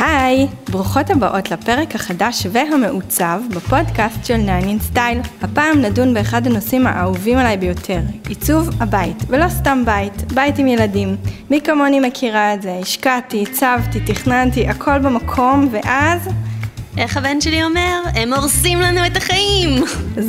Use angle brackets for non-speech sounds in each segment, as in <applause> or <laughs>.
היי, ברוכות הבאות לפרק החדש והמעוצב בפודקאסט של 9 in Style. הפעם נדון באחד הנושאים האהובים עליי ביותר, עיצוב הבית, ולא סתם בית, בית עם ילדים. מי כמוני מכירה את זה, השקעתי, הצבתי, תכננתי, הכל במקום, ואז... איך הבן שלי אומר? הם הורסים לנו את החיים!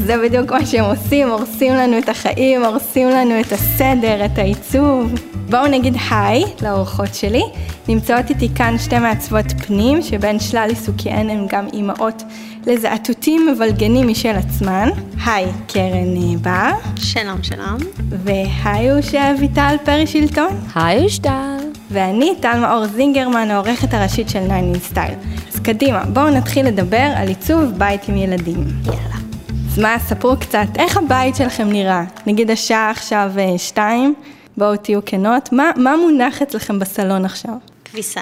זה בדיוק מה שהם עושים, הורסים לנו את החיים, הורסים לנו את הסדר, את העיצוב. בואו נגיד היי לאורחות שלי. נמצאות איתי כאן שתי מעצבות פנים, שבין שלל עיסוקיהן הן גם אימהות לזעתותים מבלגנים משל עצמן. היי, קרן בר. שלום, שלום. והי אושה אביטל פרי שלטון. היי אושטל. ואני טל מאור זינגרמן, העורכת הראשית של 9 in Style. אז קדימה, בואו נתחיל לדבר על עיצוב בית עם ילדים. יאללה. אז מה, ספרו קצת, איך הבית שלכם נראה? נגיד השעה עכשיו אה, שתיים, בואו תהיו כנות. מה, מה מונח אצלכם בסלון עכשיו? כביסה.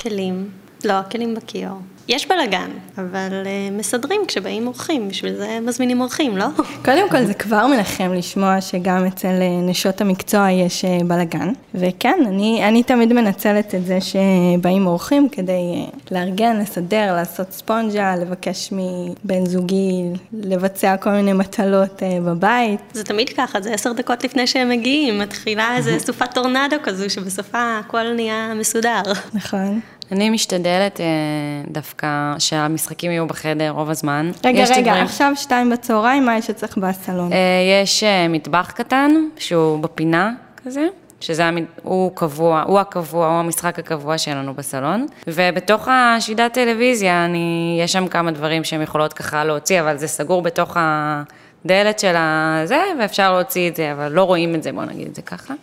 כלים. לא, הכלים בכיור. יש בלאגן, אבל uh, מסדרים כשבאים אורחים, בשביל זה מזמינים אורחים, לא? קודם כל זה כבר מנחם לשמוע שגם אצל אה, נשות המקצוע יש אה, בלאגן. וכן, אני, אני תמיד מנצלת את זה שבאים אורחים כדי לארגן, לסדר, לעשות ספונג'ה, לבקש מבן זוגי לבצע כל מיני מטלות בבית. זה תמיד ככה, זה עשר דקות לפני שהם מגיעים, מתחילה איזה סופת טורנדו כזו, שבסופה הכל נהיה מסודר. נכון. אני משתדלת אה, דווקא שהמשחקים יהיו בחדר רוב הזמן. רגע, רגע, דברים- עכשיו שתיים בצהריים, מה יש אצלך בסלון? אה, יש אה, מטבח קטן, שהוא בפינה כזה, שזה המ... הוא קבוע, הוא הקבוע, הוא המשחק הקבוע שלנו בסלון. ובתוך השידת טלוויזיה, אני, יש שם כמה דברים שהן יכולות ככה להוציא, אבל זה סגור בתוך הדלת של הזה, ואפשר להוציא את זה, אבל לא רואים את זה, בוא נגיד את זה ככה.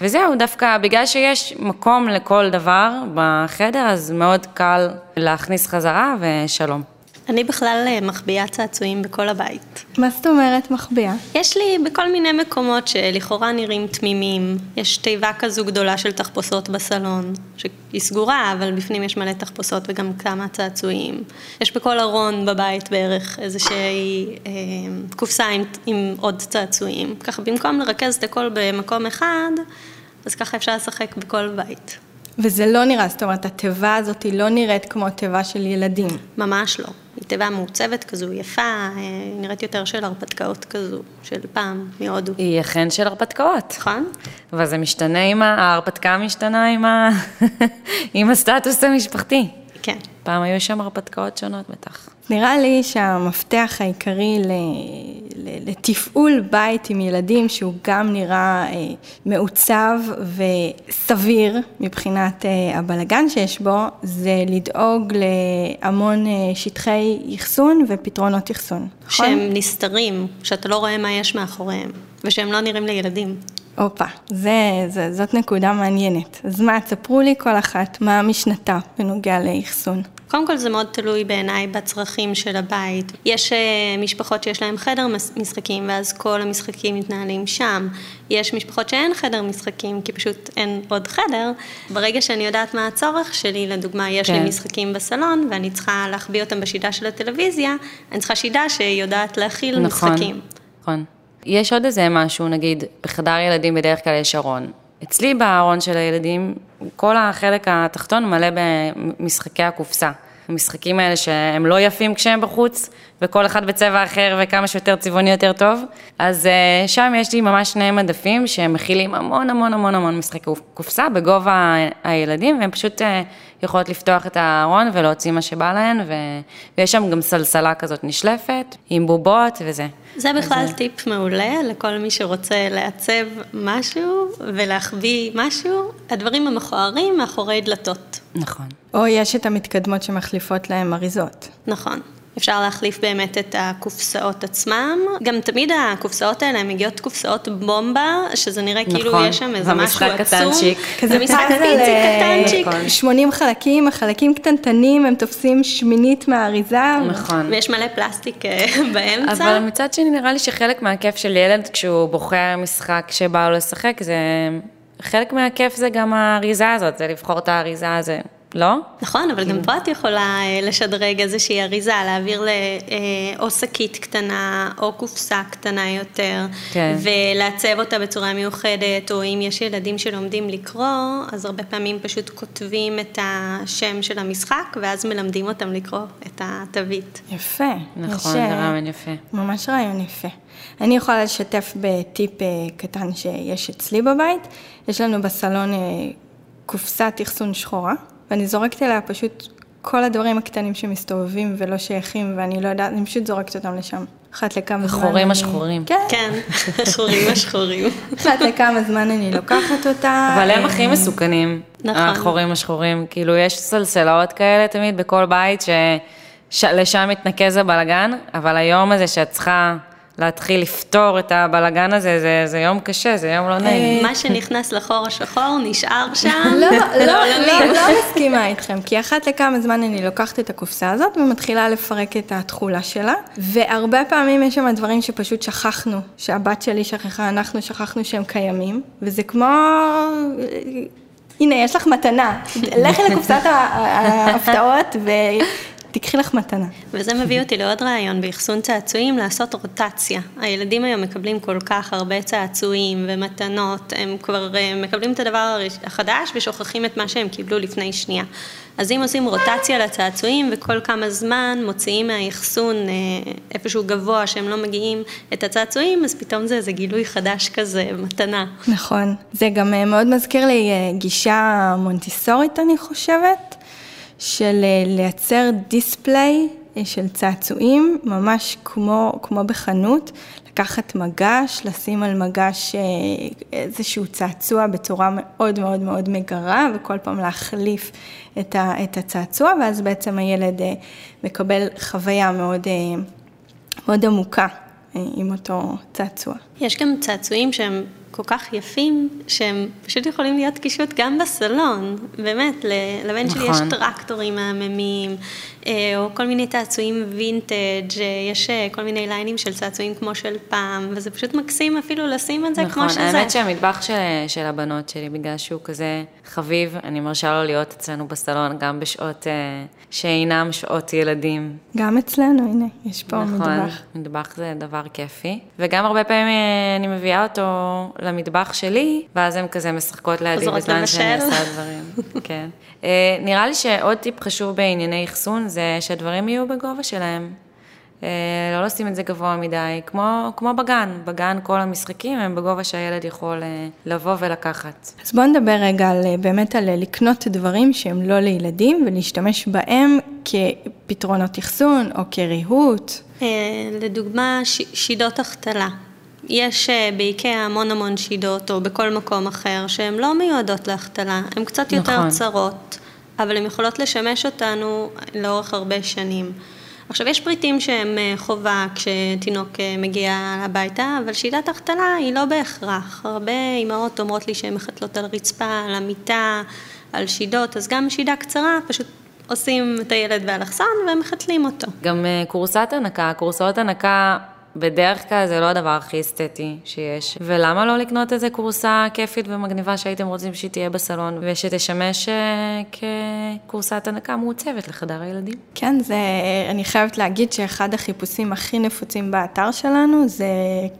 וזהו, דווקא בגלל שיש מקום לכל דבר בחדר, אז מאוד קל להכניס חזרה, ושלום. אני בכלל אה, מחביאה צעצועים בכל הבית. מה זאת אומרת מחביאה? יש לי בכל מיני מקומות שלכאורה נראים תמימים. יש תיבה כזו גדולה של תחפושות בסלון, שהיא סגורה, אבל בפנים יש מלא תחפושות וגם כמה צעצועים. יש בכל ארון בבית בערך איזושהי אה, קופסה עם, עם עוד צעצועים. ככה במקום לרכז את הכל במקום אחד, אז ככה אפשר לשחק בכל בית. וזה לא נראה, זאת אומרת, התיבה הזאת לא נראית כמו תיבה של ילדים. ממש לא. תיבה מעוצבת כזו, יפה, אה, היא נראית יותר של הרפתקאות כזו, של פעם, מהודו. היא אכן של הרפתקאות. נכון? אבל זה משתנה עם. ההרפתקה משתנה עם, ה... <laughs> עם הסטטוס המשפחתי. כן. פעם היו שם הרפתקאות שונות בטח. נראה לי שהמפתח העיקרי. לתפעול בית עם ילדים, שהוא גם נראה אה, מעוצב וסביר מבחינת אה, הבלגן שיש בו, זה לדאוג להמון אה, שטחי אחסון ופתרונות אחסון, נכון? שהם נסתרים, שאתה לא רואה מה יש מאחוריהם, ושהם לא נראים לילדים. הופה, זה, זה, זאת נקודה מעניינת. אז מה, תספרו לי כל אחת מה משנתה בנוגע לאחסון. קודם כל זה מאוד תלוי בעיניי בצרכים של הבית. יש uh, משפחות שיש להן חדר משחקים ואז כל המשחקים מתנהלים שם. יש משפחות שאין חדר משחקים כי פשוט אין עוד חדר. ברגע שאני יודעת מה הצורך שלי, לדוגמה יש כן. לי משחקים בסלון ואני צריכה להחביא אותם בשידה של הטלוויזיה, אני צריכה שידה שיודעת להכיל נכון. משחקים. נכון. יש עוד איזה משהו, נגיד, בחדר ילדים בדרך כלל יש ארון. אצלי בארון של הילדים, כל החלק התחתון מלא במשחקי הקופסה. המשחקים האלה שהם לא יפים כשהם בחוץ, וכל אחד בצבע אחר וכמה שיותר צבעוני יותר טוב. אז uh, שם יש לי ממש שני מדפים שמכילים המון המון המון המון משחקי קופסה בגובה הילדים, והם פשוט uh, יכולות לפתוח את הארון ולהוציא מה שבא להן, ו... ויש שם גם סלסלה כזאת נשלפת, עם בובות וזה. זה בכלל טיפ מעולה לכל מי שרוצה לעצב משהו ולהחביא משהו, הדברים המכוערים מאחורי דלתות. נכון. או יש את המתקדמות שמחליפות להם אריזות. נכון. אפשר להחליף באמת את הקופסאות עצמם. גם תמיד הקופסאות האלה מגיעות קופסאות בומבה, שזה נראה כאילו נכון. יש שם איזה משהו עצום. קטנצ'יק. זה משחק פיצי אה, קטנצ'יק. נכון. 80 חלקים, החלקים קטנטנים, הם תופסים שמינית מהאריזה. נכון. ויש מלא פלסטיק אה, <laughs> באמצע. אבל מצד שני, נראה לי שחלק מהכיף של ילד, כשהוא בוחר משחק שבא לו לשחק, זה... חלק מהכיף זה גם האריזה הזאת, זה לבחור את האריזה הזה. לא? נכון, אבל גם פה את יכולה אה, לשדרג איזושהי אריזה, להעביר. אה, או שקית קטנה, או קופסה קטנה יותר, כן. ולעצב אותה בצורה מיוחדת, או אם יש ילדים שלומדים לקרוא, אז הרבה פעמים פשוט כותבים את השם של המשחק, ואז מלמדים אותם לקרוא את התווית. יפה. נכון, זה רעיון יפה. ממש רעיון יפה. אני יכולה לשתף בטיפ אה, קטן שיש אצלי בבית. יש לנו בסלון קופסת אחסון שחורה, ואני זורקת אליה פשוט כל הדברים הקטנים שמסתובבים ולא שייכים, ואני לא יודעת, אני פשוט זורקת אותם לשם. אחת לכמה זמן... החורים השחורים. כן. כן, השחורים השחורים. אחת לכמה זזמן אני לוקחת אותה. אבל הם אה, הכי מסוכנים, נכון. החורים השחורים. כאילו, יש סלסלות כאלה תמיד בכל בית, שלשם מתנקז הבלגן, אבל היום הזה שאת צריכה להתחיל לפתור את הבלגן הזה, זה, זה יום קשה, זה יום לא נעים. מה שנכנס לחור השחור נשאר שם לא, לא, לעולמים. לא, לא מסכימה איתכם, כי אחת לכמה זמן אני לוקחת את הקופסה הזאת ומתחילה לפרק את התכולה שלה, והרבה פעמים יש שם דברים שפשוט שכחנו, שהבת שלי שכחה, אנחנו שכחנו שהם קיימים, וזה כמו... הנה, יש לך מתנה, <laughs> לכי לקופסת ההפתעות ותקחי לך מתנה. וזה מביא אותי לעוד רעיון באחסון צעצועים, לעשות רוטציה. הילדים היום מקבלים כל כך הרבה צעצועים ומתנות, הם כבר אה, מקבלים את הדבר החדש ושוכחים את מה שהם קיבלו לפני שנייה. אז אם עושים רוטציה לצעצועים וכל כמה זמן מוציאים מהאחסון אה, איפשהו גבוה שהם לא מגיעים את הצעצועים, אז פתאום זה איזה גילוי חדש כזה, מתנה. נכון. זה גם אה, מאוד מזכיר לי גישה מונטיסורית, אני חושבת, של אה, לייצר דיספליי אה, של צעצועים, ממש כמו, כמו בחנות, לקחת מגש, לשים על מגש אה, איזשהו צעצוע בצורה מאוד מאוד מאוד מגרה, וכל פעם להחליף את, ה, את הצעצוע, ואז בעצם הילד מקבל חוויה מאוד, מאוד עמוקה עם אותו צעצוע. יש גם צעצועים שהם כל כך יפים, שהם פשוט יכולים להיות קישוט גם בסלון. באמת, לבן שלי יש נכון. טרקטורים מהממים, או כל מיני צעצועים וינטג', אה, יש אה, כל מיני ליינים של צעצועים כמו של פעם, וזה פשוט מקסים אפילו לשים את זה נכון, כמו שזה. האמת שהמטבח של, של הבנות שלי, בגלל שהוא כזה חביב, אני מרשה לו להיות אצלנו בסלון גם בשעות אה, שאינם שעות ילדים. גם אצלנו, הנה, יש פה נכון, מטבח. מטבח זה דבר כיפי. וגם הרבה פעמים אה, אני מביאה אותו למטבח שלי, ואז הן כזה משחקות לידי בזמן שאני. עושה דברים. <laughs> כן. אה, נראה לי שעוד טיפ חשוב בענייני אחסון, זה שהדברים יהיו בגובה שלהם. אה, לא לשים את זה גבוה מדי, כמו, כמו בגן. בגן כל המשחקים הם בגובה שהילד יכול אה, לבוא ולקחת. אז בואו נדבר רגע על, באמת על לקנות דברים שהם לא לילדים ולהשתמש בהם כפתרונות אחסון או כריהוט. אה, לדוגמה, ש- שידות החתלה. יש אה, באיקאה המון המון שידות, או בכל מקום אחר, שהן לא מיועדות להחתלה, הן קצת יותר נכון. צרות, אבל הן יכולות לשמש אותנו לאורך הרבה שנים. עכשיו, יש פריטים שהם אה, חובה כשתינוק אה, מגיע הביתה, אבל שידת החתלה היא לא בהכרח. הרבה אימהות אומרות לי שהן מחתלות על הרצפה, על המיטה, על שידות, אז גם שידה קצרה, פשוט עושים את הילד באלכסון ומחתלים אותו. גם אה, כורסת הנקה, כורסאות הנקה בדרך כלל זה לא הדבר הכי אסתטי שיש. ולמה לא לקנות איזה כורסה כיפית ומגניבה שהייתם רוצים שהיא תהיה בסלון, ושתשמש אה, ככורסת הנקה מעוצבת לחדר הילדים? כן, זה, אני חייבת להגיד שאחד החיפושים הכי נפוצים באתר שלנו זה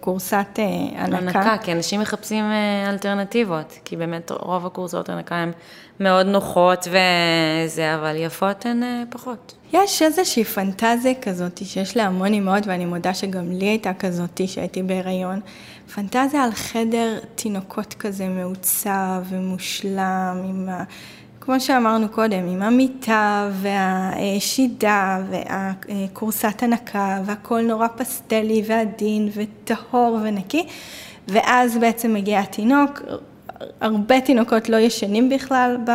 כורסת אה, הנקה. הנקה, כי אנשים מחפשים אה, אלטרנטיבות, כי באמת רוב הכורסאות הנקה הן מאוד נוחות וזה, אבל יפות הן אה, פחות. יש איזושהי פנטזיה כזאת שיש לה המון אימהות, ואני מודה שגם לי הייתה כזאת שהייתי בהיריון. פנטזיה על חדר תינוקות כזה מעוצב ומושלם, עם ה... כמו שאמרנו קודם, עם המיטה והשידה והכורסת הנקה והכל נורא פסטלי ועדין וטהור ונקי, ואז בעצם מגיע התינוק, הרבה תינוקות לא ישנים בכלל ב...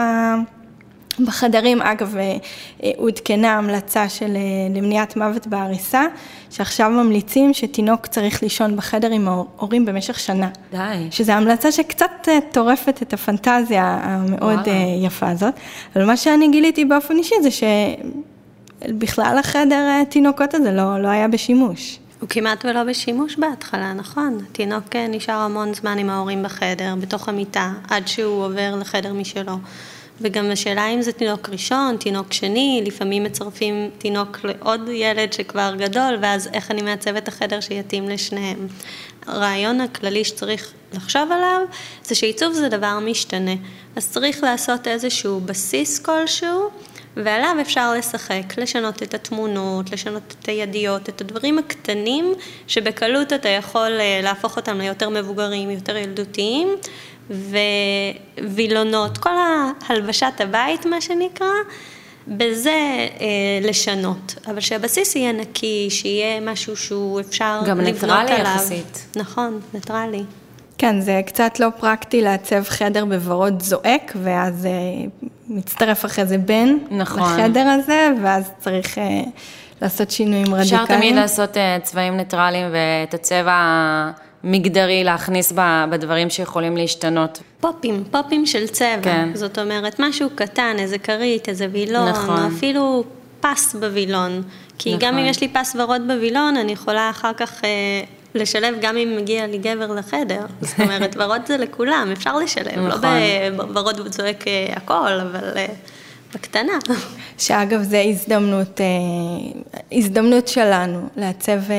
בחדרים, אגב, אה, אה, עודכנה המלצה של אה, למניעת מוות בעריסה, שעכשיו ממליצים שתינוק צריך לישון בחדר עם ההורים במשך שנה. די. שזו המלצה שקצת טורפת את הפנטזיה המאוד. אה, יפה הזאת. אבל מה שאני גיליתי באופן אישי זה שבכלל החדר תינוקות הזה לא, לא היה בשימוש. הוא כמעט ולא בשימוש בהתחלה, נכון? תינוק אה, נשאר המון זמן עם ההורים בחדר, בתוך המיטה, עד שהוא עובר לחדר משלו. וגם השאלה אם זה תינוק ראשון, תינוק שני, לפעמים מצרפים תינוק לעוד ילד שכבר גדול, ואז איך אני מעצב את החדר שיתאים לשניהם. הרעיון הכללי שצריך לחשוב עליו, זה שעיצוב זה דבר משתנה. אז צריך לעשות איזשהו בסיס כלשהו. ועליו אפשר לשחק, לשנות את התמונות, לשנות את הידיות, את הדברים הקטנים שבקלות אתה יכול אה, להפוך אותם ליותר מבוגרים, יותר ילדותיים, ווילונות, כל ההלבשת הבית מה שנקרא, בזה אה, לשנות, אבל שהבסיס יהיה נקי, שיהיה משהו שהוא אפשר לבנות עליו. גם ניטרלי יחסית. נכון, ניטרלי. כן, זה קצת לא פרקטי לעצב חדר בוורוד זועק, ואז אה, מצטרף אחרי זה בן נכון. לחדר הזה, ואז צריך אה, לעשות שינויים רדיקליים. אפשר תמיד לעשות אה, צבעים ניטרליים ואת הצבע המגדרי להכניס ב- בדברים שיכולים להשתנות. פופים, פופים של צבע. כן. זאת אומרת, משהו קטן, איזה כרית, איזה וילון, נכון. אפילו פס בווילון. כי נכון. גם אם יש לי פס ורוד בווילון, אני יכולה אחר כך אה, לשלב גם אם מגיע לי גבר לחדר. זאת אומרת, <laughs> ורוד זה לכולם, אפשר לשלב. לא נכון. בוורוד צועק אה, הכל, אבל אה, בקטנה. שאגב, זו הזדמנות, אה, הזדמנות שלנו לעצב, אה,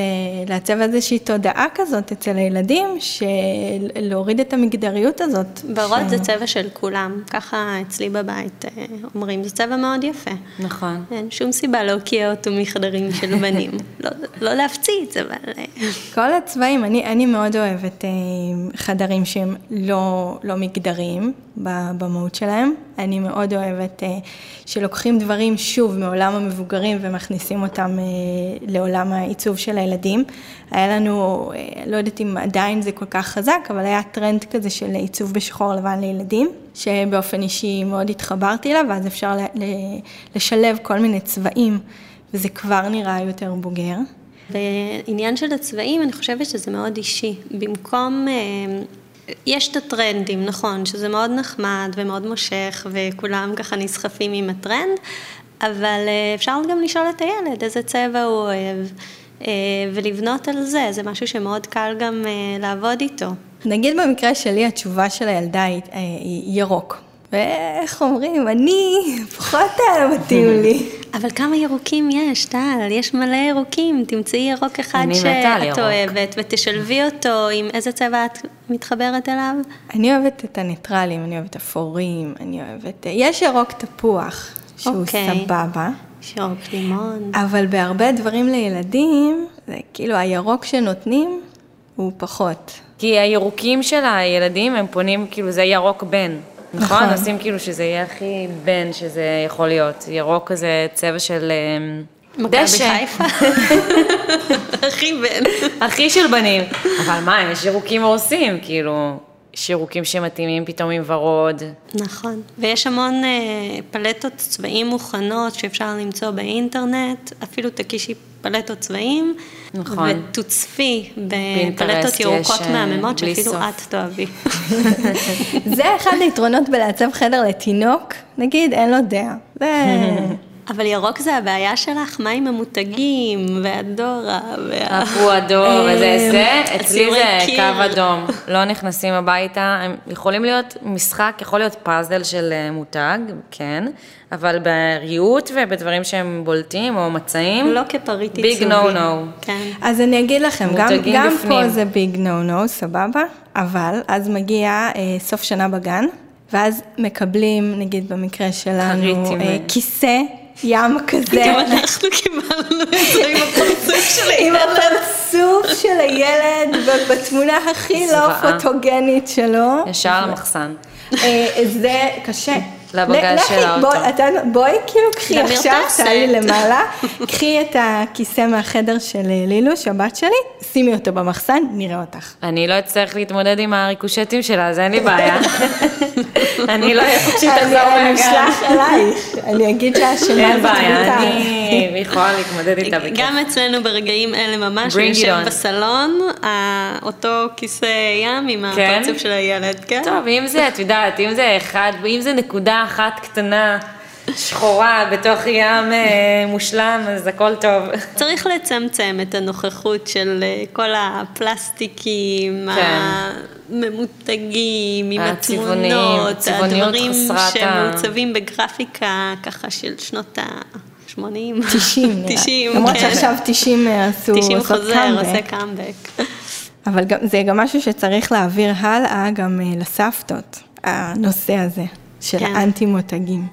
לעצב איזושהי תודעה כזאת אצל הילדים, להוריד את המגדריות הזאת. ורוד ש- זה צבע של כולם, ככה אצלי בבית אה, אומרים, זה צבע מאוד יפה. נכון. אין שום סיבה להוקיע אותו מחדרים של בנים. <laughs> לא, לא להפציץ, אבל... כל הצבעים, אני, אני מאוד אוהבת חדרים שהם לא, לא מגדריים במהות שלהם. אני מאוד אוהבת שלוקחים דברים שוב מעולם המבוגרים ומכניסים אותם אה, לעולם העיצוב של הילדים. היה לנו, אה, לא יודעת אם עדיין זה כל כך חזק, אבל היה טרנד כזה של עיצוב בשחור לבן לילדים, שבאופן אישי מאוד התחברתי אליו, ואז אפשר לשלב כל מיני צבעים, וזה כבר נראה יותר בוגר. בעניין של הצבעים, אני חושבת שזה מאוד אישי. במקום... יש את הטרנדים, נכון, שזה מאוד נחמד ומאוד מושך, וכולם ככה נסחפים עם הטרנד, אבל אה, אפשר גם לשאול את הילד איזה צבע הוא אוהב, אה, ולבנות על זה, זה משהו שמאוד קל גם אה, לעבוד איתו. נגיד במקרה שלי התשובה של הילדה היא ירוק. ואיך אומרים, אני, פחות היה מתאים לי. אבל כמה ירוקים יש, טל? יש מלא ירוקים. תמצאי ירוק אחד שאת. אוהבת, ותשלבי אותו עם איזה צבע את מתחברת אליו. אני אוהבת את הניטרלים, אני אוהבת אפורים, אני אוהבת... יש ירוק תפוח, שהוא אוקיי. סבבה, יש ירוק לימון. אבל בהרבה דברים לילדים, זה כאילו הירוק שנותנים הוא פחות. כי הירוקים של הילדים, הם פונים, כאילו, זה ירוק בן. נכון? נכון. עושים כאילו שזה יהיה הכי בן שזה יכול להיות. ירוק כזה צבע של מכבי דשא. <laughs> הכי בן. הכי של בנים. אבל מה, יש ירוקים הורסים, כאילו, יש ירוקים שמתאימים פתאום עם ורוד. נכון. ויש המון אה, פלטות צבעים מוכנות שאפשר למצוא באינטרנט, אפילו תקישי פלטות צבעים. נכון. ותוצפי בפלטות יש, ירוקות אה, מהממות, שאפילו סוף. את תאהבי. <laughs> זה אחד היתרונות בלעצב חדר לתינוק, נגיד, אין לו דעה. זה... <laughs> אבל ירוק זה הבעיה שלך, מה עם המותגים, והדורה, וה... הפועדור וזה, זה, אצלי הציורי זה. קו אדום. לא נכנסים הביתה, הם יכולים להיות משחק, יכול להיות פאזל של אה, מותג, כן, אבל בריהוט ובדברים שהם בולטים או מצעים, לא כפריט ביג עיצובי. נו נו. כן. אז אני אגיד לכם, גם, גם פה. זה ביג נו נו, סבבה, אבל אז מגיע אה, סוף שנה בגן, ואז מקבלים, נגיד במקרה שלנו, אה, כיסא ים כזה, גם אנחנו קיבלנו את זה עם הפרצוף של עם הילד. הפרצוף של הילד, בתמונה הכי לא. פוטוגנית שלו. ישר למחסן. אה, זה קשה. לבגז של האוטו. בואי, אתה- בואי כאילו קחי עכשיו. תעלי למעלה, <laughs> קחי את הכיסא מהחדר של אה, לילוש, הבת שלי, שימי אותו במחסן, נראה אותך. אני לא אצטרך להתמודד עם הריקושטים שלה, אז אין לי בעיה. <laughs> אני לא שהיא תחזור אני מהגן. אשלח אלייך, אני אגיד שהשנה <laughs> אין הזאת בעיה. אני יכולה להתמודד איתה בכיף. גם אצלנו ברגעים אלה ממש, it יושב. בסלון, אותו כיסא ים עם כן? הפרצוף של הילד, כן? טוב, אם זה, את יודעת, אם זה אחד, אם זה נקודה אחת קטנה שחורה בתוך ים אה, מושלם, אז הכל טוב. צריך לצמצם את הנוכחות של אה, כל הפלסטיקים, כן. הממותגים, עם התמונות, הדברים ה- שמעוצבים בגרפיקה ככה של שנות ה-80. 90 <laughs> נראה. 90, למרות כן. שעכשיו 90 עשו 90 עושות חוזר. עושה קאמבק. אבל גם, זה גם משהו שצריך להעביר הלאה גם אה, לסבתות, הנושא הזה של כן. האנטי-מותגים.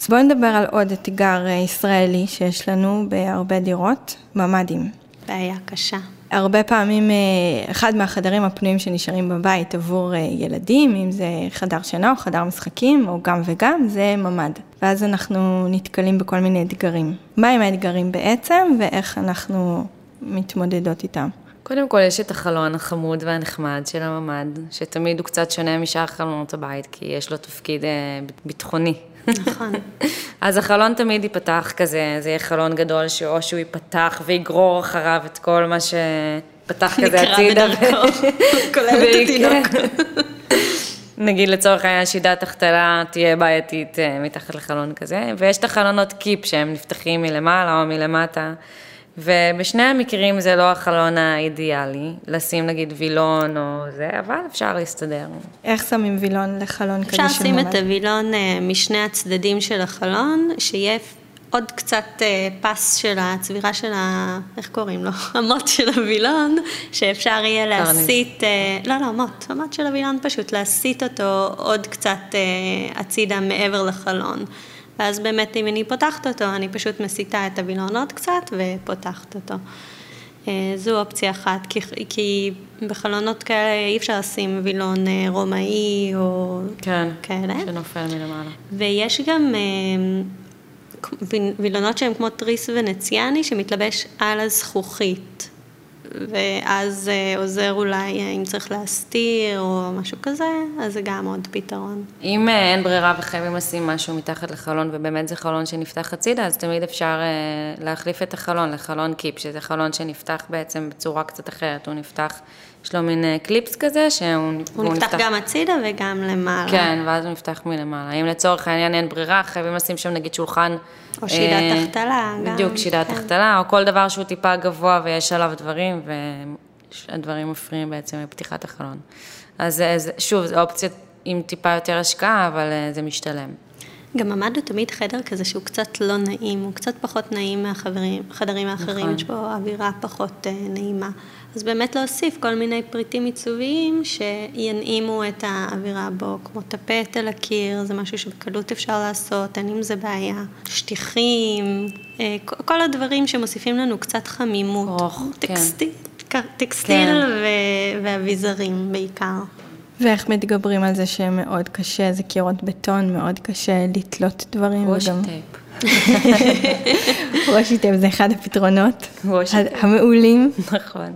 אז בואו נדבר על עוד אתגר אה, ישראלי שיש לנו בהרבה דירות, ממ"דים. בעיה קשה. הרבה פעמים אה, אחד מהחדרים הפנויים שנשארים בבית עבור אה, ילדים, אם זה חדר שינה או חדר משחקים, או גם וגם, זה ממ"ד. ואז אנחנו נתקלים בכל מיני אתגרים. מהם האתגרים בעצם, ואיך אנחנו מתמודדות איתם. קודם כל, יש את החלון החמוד והנחמד של הממ"ד, שתמיד הוא קצת שונה משאר חלונות הבית, כי יש לו תפקיד אה, ביטחוני. נכון. <laughs> אז החלון תמיד ייפתח כזה, זה יהיה חלון גדול, שאו שהוא ייפתח ויגרור אחריו את כל מה שפתח <laughs> כזה הצידה. בדרכו, <laughs> כולל את. התינוק. נגיד לצורך העניין שידת החתלה תהיה בעייתית אה, מתחת לחלון כזה, ויש את החלונות קיפ שהם נפתחים מלמעלה או מלמטה, ובשני המקרים זה לא החלון האידיאלי, לשים נגיד וילון או זה, אבל אפשר להסתדר. איך שמים וילון לחלון כזה של אפשר ממ"ד? לשים את הווילון אה, משני הצדדים של החלון, שיהיה עוד קצת אה, פס של הצבירה של ה... איך קוראים לו? <laughs> המוט של הווילון, שאפשר יהיה. להסיט... אה, לא, לא, מוט. המוט של הווילון פשוט להסיט אותו עוד קצת הצידה מעבר לחלון. ואז באמת אם אני פותחת אותו, אני פשוט מסיטה את הווילון עוד קצת ופותחת אותו. אה, זו אופציה אחת, כי, כי בחלונות כאלה אי אפשר לשים וילון אה, רומאי או כן, כאלה. שנופל מלמעלה. ויש גם אה, ויל- וילונות שהם כמו תריס ונציאני שמתלבש על הזכוכית. ואז אה, עוזר אולי אה, אם צריך להסתיר או משהו כזה, אז זה גם עוד פתרון. אם אה, אין ברירה וחייבים לשים משהו מתחת לחלון, ובאמת זה חלון שנפתח הצידה, אז תמיד אפשר להחליף את החלון לחלון קיפ, שזה חלון שנפתח בעצם בצורה קצת אחרת. הוא נפתח, יש לו מין אה, קליפס כזה, שהוא הוא נפתח גם הצידה וגם למעלה. כן, ואז הוא נפתח מלמעלה. אם לצורך העניין אין ברירה, חייבים לשים שם נגיד שולחן. או שידת אה, החתלה, גם, בדיוק, שידת כן. החתלה, או כל דבר שהוא טיפה גבוה ויש עליו דברים, והדברים מפריעים בעצם לפתיחת החלון. אז זה- שוב, זו אופציה עם טיפה יותר השקעה, אבל אה, זה משתלם. גם ממ"ד הוא תמיד חדר כזה שהוא קצת לא נעים, הוא קצת פחות נעים מהחדרים האחרים, נכון. יש בו אווירה פחות אה, נעימה. אז באמת להוסיף כל מיני פריטים עיצוביים שינעימו את האווירה בו, כמו טפט על הקיר, זה משהו שבקלות אפשר לעשות, אין עם זה בעיה. שטיחים, אה, כל- הדברים שמוסיפים לנו קצת חמימות. רוך, כן. טקסטיל, טקסטיל ו- ואביזרים בעיקר. ואיך מתגברים על זה שמאוד קשה, זה קירות בטון, מאוד קשה לתלות דברים. washi וגם- tape. washi <laughs> tape זה אחד הפתרונות. המעולים. נכון.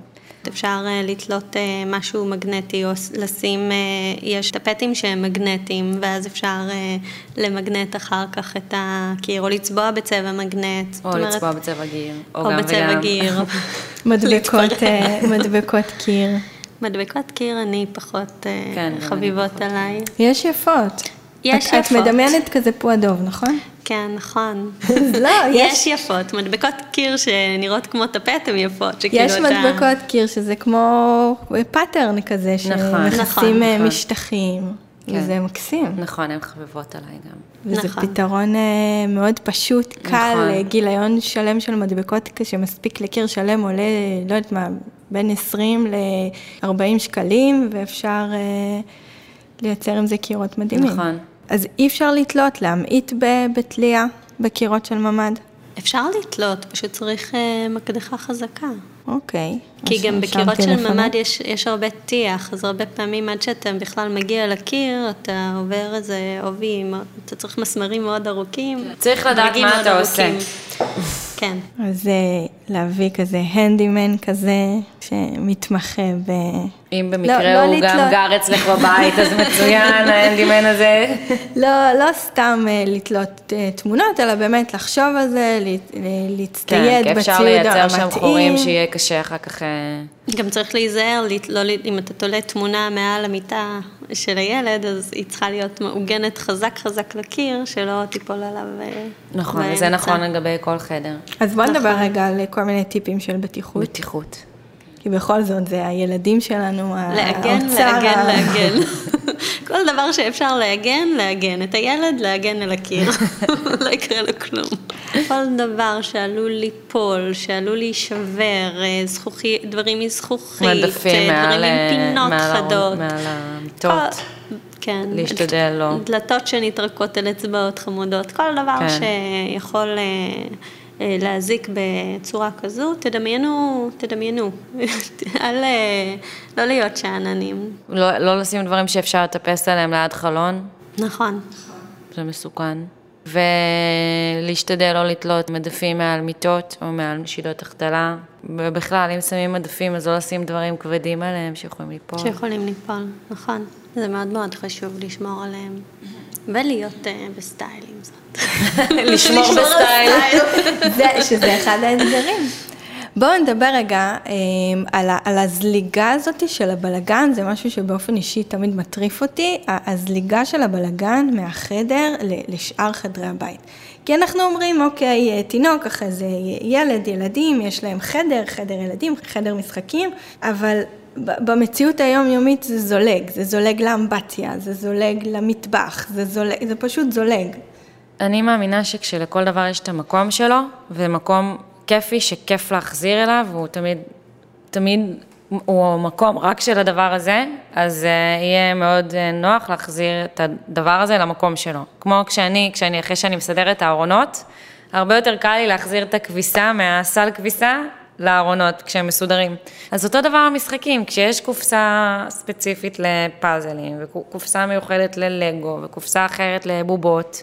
אפשר אה, לתלות אה, משהו מגנטי או לשים, אה, יש טפטים שהם מגנטיים ואז אפשר אה, למגנט אחר כך את הקיר או לצבוע בצבע מגנט. זאת אומרת, לצבוע בצבע גיר. או גם בצבע וגם. גיר. <laughs> מדבקות, <laughs> אה, מדבקות קיר. מדבקות קיר אני פחות אה, כן, גם אני חביבות פחות. עליי. יש יפות. יש את, את יפות. מדמיינת כזה פו הדוב, נכון? כן, נכון. <laughs> לא, <laughs> יש יפות, מדבקות קיר שנראות כמו טפט הן יפות. יש אתה- מדבקות קיר שזה כמו pattern כזה, נכון, שמכסים נכון, אה, נכון. משטחים, כן. וזה מקסים. נכון, הן חביבות עליי גם. וזה נכון. פתרון אה, מאוד פשוט, קל, נכון. גיליון שלם של מדבקות שמספיק לקיר שלם עולה, לא יודעת מה, בין 20 ל-40 שקלים, ואפשר אה, לייצר עם זה קירות מדהימים. נכון. אז אי אפשר לתלות, להמעיט בתלייה בקירות של ממ"ד. אפשר לתלות, פשוט צריך אה, מקדחה חזקה. אוקיי. כי גם בקירות של לפניי. ממ"ד יש, יש הרבה טיח, אז הרבה פעמים עד שאתה בכלל מגיע לקיר, אתה עובר איזה עובי, אתה צריך מסמרים מאוד ארוכים. צריך לדעת מה אתה ארוכים. עושה. כן. אז אה, להביא כזה הנדימן כזה, שמתמחה ב... אם במקרה לא, הוא לא גם לתלות... גר אצלך בבית, אז מצוין, <laughs> האנדימן הזה. לא, לא סתם אה, לתלות אה, תמונות, אלא באמת לחשוב על זה, להצטייד כן, בציוד המתאים. כן, כי אפשר לייצר שם חורים שיהיה קשה אחר כך... גם צריך להיזהר, לא, אם אתה תולה תמונה מעל המיטה של הילד, אז היא צריכה להיות מעוגנת חזק חזק לקיר, שלא תיפול עליו נכון, וזה נכון לגבי כל חדר. אז בוא נדבר נכון. רגע על כל מיני טיפים של בטיחות. בטיחות. כי בכל זאת זה הילדים שלנו, להגן, האוצר. להגן, להגן. <laughs> כל דבר שאפשר להגן, להגן. את הילד, להגן על הקיר. <laughs> <laughs> לא יקרה לו כלום. כל דבר שעלול ליפול, שעלול להישבר, אה, זכוכי, דברים מזכוכית, מדפים אה, דברים עם פינות מעל חדות. מעל המיטות. כן. להשתדל לא. דלתות שנטרקות על אצבעות חמודות, כל דבר כן. שיכול... אה, להזיק בצורה כזו, תדמיינו, תדמיינו, <laughs> אל, אה, לא להיות שאננים. לא, לא לשים דברים שאפשר לטפס עליהם ליד חלון. נכון. זה מסוכן. ולהשתדל לא לתלות מדפים מעל מיטות או מעל שידות החתלה. ובכלל, אם שמים מדפים, אז לא לשים דברים כבדים עליהם שיכולים ליפול. שיכולים ליפול, נכון. זה מאוד מאוד חשוב לשמור עליהם. ולהיות uh, <laughs> ב style עם זאת. לשמור ב style. שזה אחד האתגרים. בואו נדבר רגע um, על, על הזליגה הזאת של הבלגן, זה משהו שבאופן אישי תמיד מטריף אותי, הזליגה של הבלגן מהחדר לשאר חדרי הבית. כי אנחנו אומרים, אוקיי, אה, תינוק, אחרי זה ילד, ילדים, יש להם חדר, חדר ילדים, חדר משחקים, אבל במציאות היומיומית זה זולג, זה זולג לאמבטיה, זה זולג למטבח, זה, זולג, זה פשוט זולג. אני מאמינה שכשלכל דבר יש את המקום שלו, ומקום כיפי שכיף להחזיר אליו, הוא תמיד, תמיד, הוא מקום רק של הדבר הזה, אז uh, יהיה מאוד uh, נוח להחזיר את הדבר הזה למקום שלו. כמו כשאני, כשאני, אחרי שאני מסדרת את הארונות, הרבה יותר קל לי להחזיר את הכביסה מהסל כביסה לארונות כשהם מסודרים. אז אותו דבר המשחקים, כשיש קופסה ספציפית לפאזלים, וקופסה מיוחדת ללגו, וקופסה אחרת לבובות,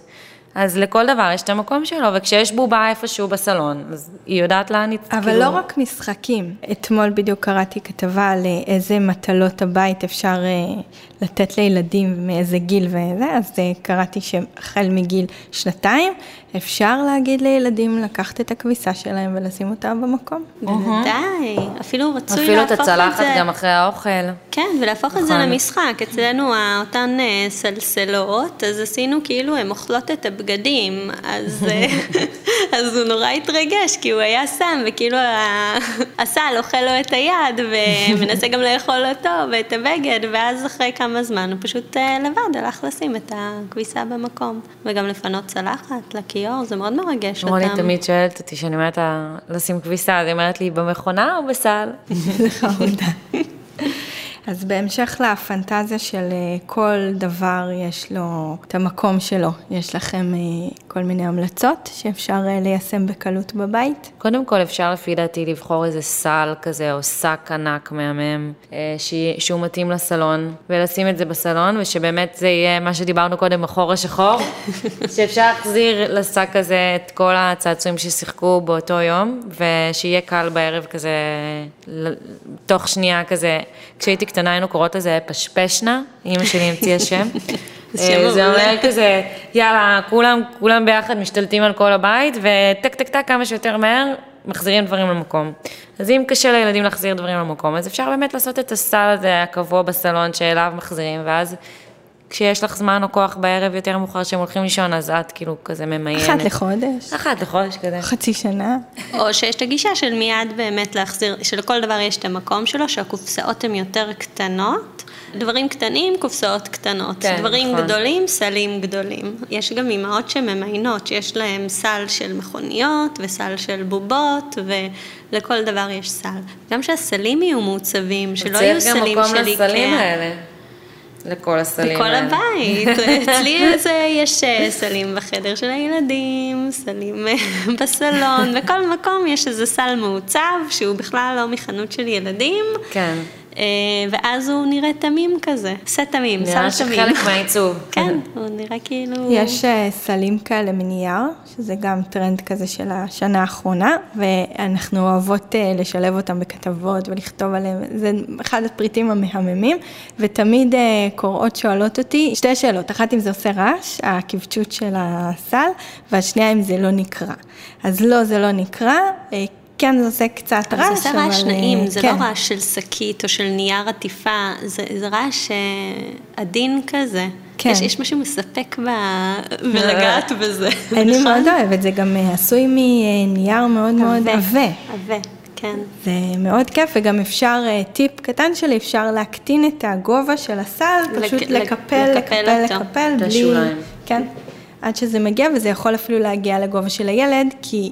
אז לכל דבר יש את המקום שלו, וכשיש בובה איפשהו בסלון, אז היא יודעת לאן היא... אבל כאילו... לא רק משחקים. אתמול בדיוק קראתי כתבה על איזה מטלות הבית אפשר אה, לתת לילדים, מאיזה גיל וזה, אז אה, קראתי שהחל מגיל שנתיים, אפשר להגיד לילדים לקחת את הכביסה שלהם ולשים אותה במקום. בוודאי, אפילו רצוי להפוך את זה. אפילו את הצלחת גם אחרי האוכל. כן, ולהפוך את זה נכון. למשחק. אצלנו אותן אה, סלסלות, אז עשינו כאילו, הן אוכלות את הבגדים, אז, <laughs> אה, אז הוא נורא התרגש, כי הוא היה שם, וכאילו הסל אוכל לו את היד, ומנסה גם לאכול אותו ואת הבגד, ואז אחרי כמה זמן הוא פשוט אה, לבד הלך לשים את הכביסה במקום, וגם לפנות צלחת לקיר. הכיור, זה מאוד מרגש אותם. רוני תמיד שואלת אותי, שאני אומרת לשים כביסה, אז היא אומרת לי, במכונה או בסל? <laughs> <laughs> חמודה. אז בהמשך לפנטזיה של אה, כל דבר יש לו את המקום שלו, יש לכם אה, כל מיני המלצות שאפשר אה, ליישם בקלות בבית? קודם כל אפשר לפי דעתי לבחור איזה סל כזה או שק ענק מהמם שהוא מתאים לסלון ולשים את זה בסלון ושבאמת זה יהיה מה שדיברנו קודם בחור השחור, <laughs> שאפשר להחזיר לשק הזה את כל הצעצועים ששיחקו באותו יום ושיהיה קל בערב כזה, תוך שנייה כזה, כשהייתי קטנה היינו קוראות לזה פשפשנה, אימא שלי המציאה <laughs> שם. אה, זה אומר כזה, יאללה, כולם, כולם ביחד משתלטים על כל הבית, וטק טק טק כמה שיותר מהר, מחזירים דברים למקום. אז אם קשה לילדים להחזיר דברים למקום, אז אפשר באמת לעשות את הסל הזה הקבוע בסלון שאליו מחזירים, ואז כשיש לך זמן או כוח בערב יותר מאוחר שהם הולכים לישון, אז את כאילו כזה ממיינת. אחת לחודש. אחת לחודש כזה. חצי שנה. או שיש את הגישה של מיד באמת להחזיר, שלכל דבר יש את המקום שלו, שהקופסאות הן יותר קטנות. דברים קטנים, קופסאות קטנות. כן, דברים נכון. גדולים, סלים גדולים. יש גם אימהות שממיינות, שיש להם סל של מכוניות וסל של בובות, ולכל דבר יש סל. גם שהסלים יהיו מעוצבים, שלא יהיו סלים של איקאה. צריך גם מקום לסלים האלה. לכל הסלים האלה. לכל הבית. <laughs> אצלי זה, יש אה, סלים בחדר של הילדים, סלים אה, <laughs> בסלון, בכל מקום יש איזה סל מעוצב, שהוא בכלל לא מחנות של ילדים. כן. ואז הוא נראה תמים כזה, סט תמים, סל תמים. נראה שחלק מהעיצוב. <laughs> כן, הוא נראה כאילו... יש אה, סלים כאלה מנייר, שזה גם טרנד כזה של השנה האחרונה, ואנחנו אוהבות אה, לשלב אותם בכתבות ולכתוב עליהם, זה אחד הפריטים המהממים, ותמיד קוראות שואלות אותי שתי שאלות, אחת אם זה עושה רעש, הכבצ'ות של הסל, והשנייה אם זה לא נקרע. אז לא, זה לא נקרע. כן, זה עושה קצת רעש, אבל... זה עושה רעש נעים, זה כן. לא רעש של שקית או של נייר עטיפה, זה, זה רעש אה, עדין כזה. כן. יש, יש משהו מספק ב... בלגעת בזה, <laughs> אני נכון? מאוד אוהבת, זה גם אה, עשוי מנייר מאוד מאוד עבה. עבה. כן. זה מאוד כיף, וגם אפשר, אה, טיפ קטן שלי, אפשר להקטין את הגובה של הסל, פשוט לק, לקפל, לקפל, לקפל, לקפל, בלי... השוליים. כן, עד שזה מגיע, וזה יכול אפילו להגיע לגובה של הילד, כי...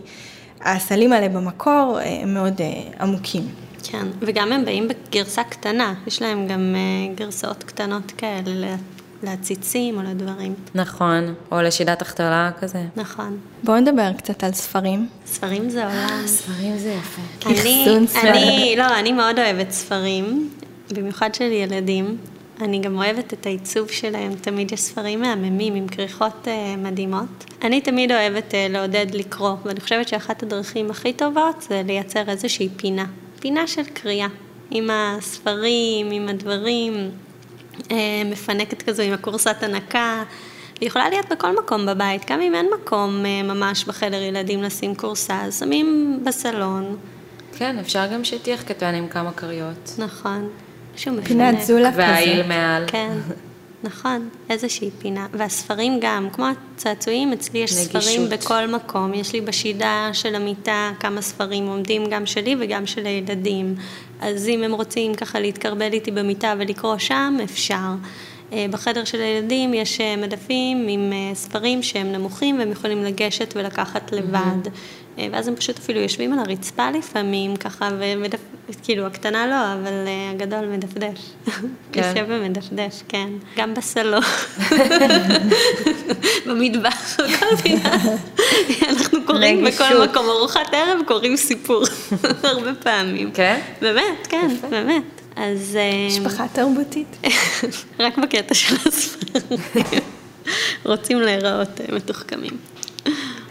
הסלים האלה במקור אה, הם מאוד אה, עמוקים. כן, וגם הם באים בגרסה קטנה, יש להם גם אה, גרסאות קטנות כאלה לעציצים או לדברים. נכון, או לשידת החתלה כזה. נכון. בואו נדבר קצת על ספרים. ספרים זה עולם. <gasps> ספרים זה יפה. אני, אני, לא, אני מאוד אוהבת ספרים, במיוחד של ילדים. אני גם אוהבת את העיצוב שלהם, תמיד יש ספרים מהממים עם כריכות uh, מדהימות. אני תמיד אוהבת uh, לעודד לקרוא, ואני חושבת שאחת הדרכים הכי טובות זה לייצר איזושהי פינה. פינה של קריאה, עם הספרים, עם הדברים, uh, מפנקת כזו עם הכורסת הנקה. היא יכולה להיות בכל מקום בבית, גם אם אין מקום uh, ממש בחדר ילדים לשים כורסה, אז שמים בסלון. כן, אפשר גם שטיח קטן עם כמה כריות. נכון. משהו מפנק. פינת זולה כזה. והעיל מעל. כן, נכון, איזושהי פינה. והספרים גם, כמו הצעצועים, אצלי יש נגישות. ספרים בכל מקום. יש לי בשידה של המיטה כמה ספרים עומדים, גם שלי וגם של הילדים. אז אם הם רוצים ככה להתקרבל איתי במיטה ולקרוא שם, אפשר. אה, בחדר של הילדים יש אה, מדפים עם אה, ספרים שהם נמוכים והם יכולים לגשת ולקחת לבד. ואז הם פשוט אפילו יושבים על הרצפה לפעמים, ככה, ומדפ... כאילו, הקטנה לא, אבל הגדול מדפדש. <laughs> כן. יושב ומדפדש, כן. גם בסלון, <laughs> במטבח, <laughs> בכל פינה. אנחנו קוראים בכל מקום, ארוחת ערב קוראים סיפור, הרבה פעמים. כן? באמת, כן, באמת. אז... משפחה תרבותית. <laughs> רק בקטע של הספרים. רוצים להיראות מתוחכמים.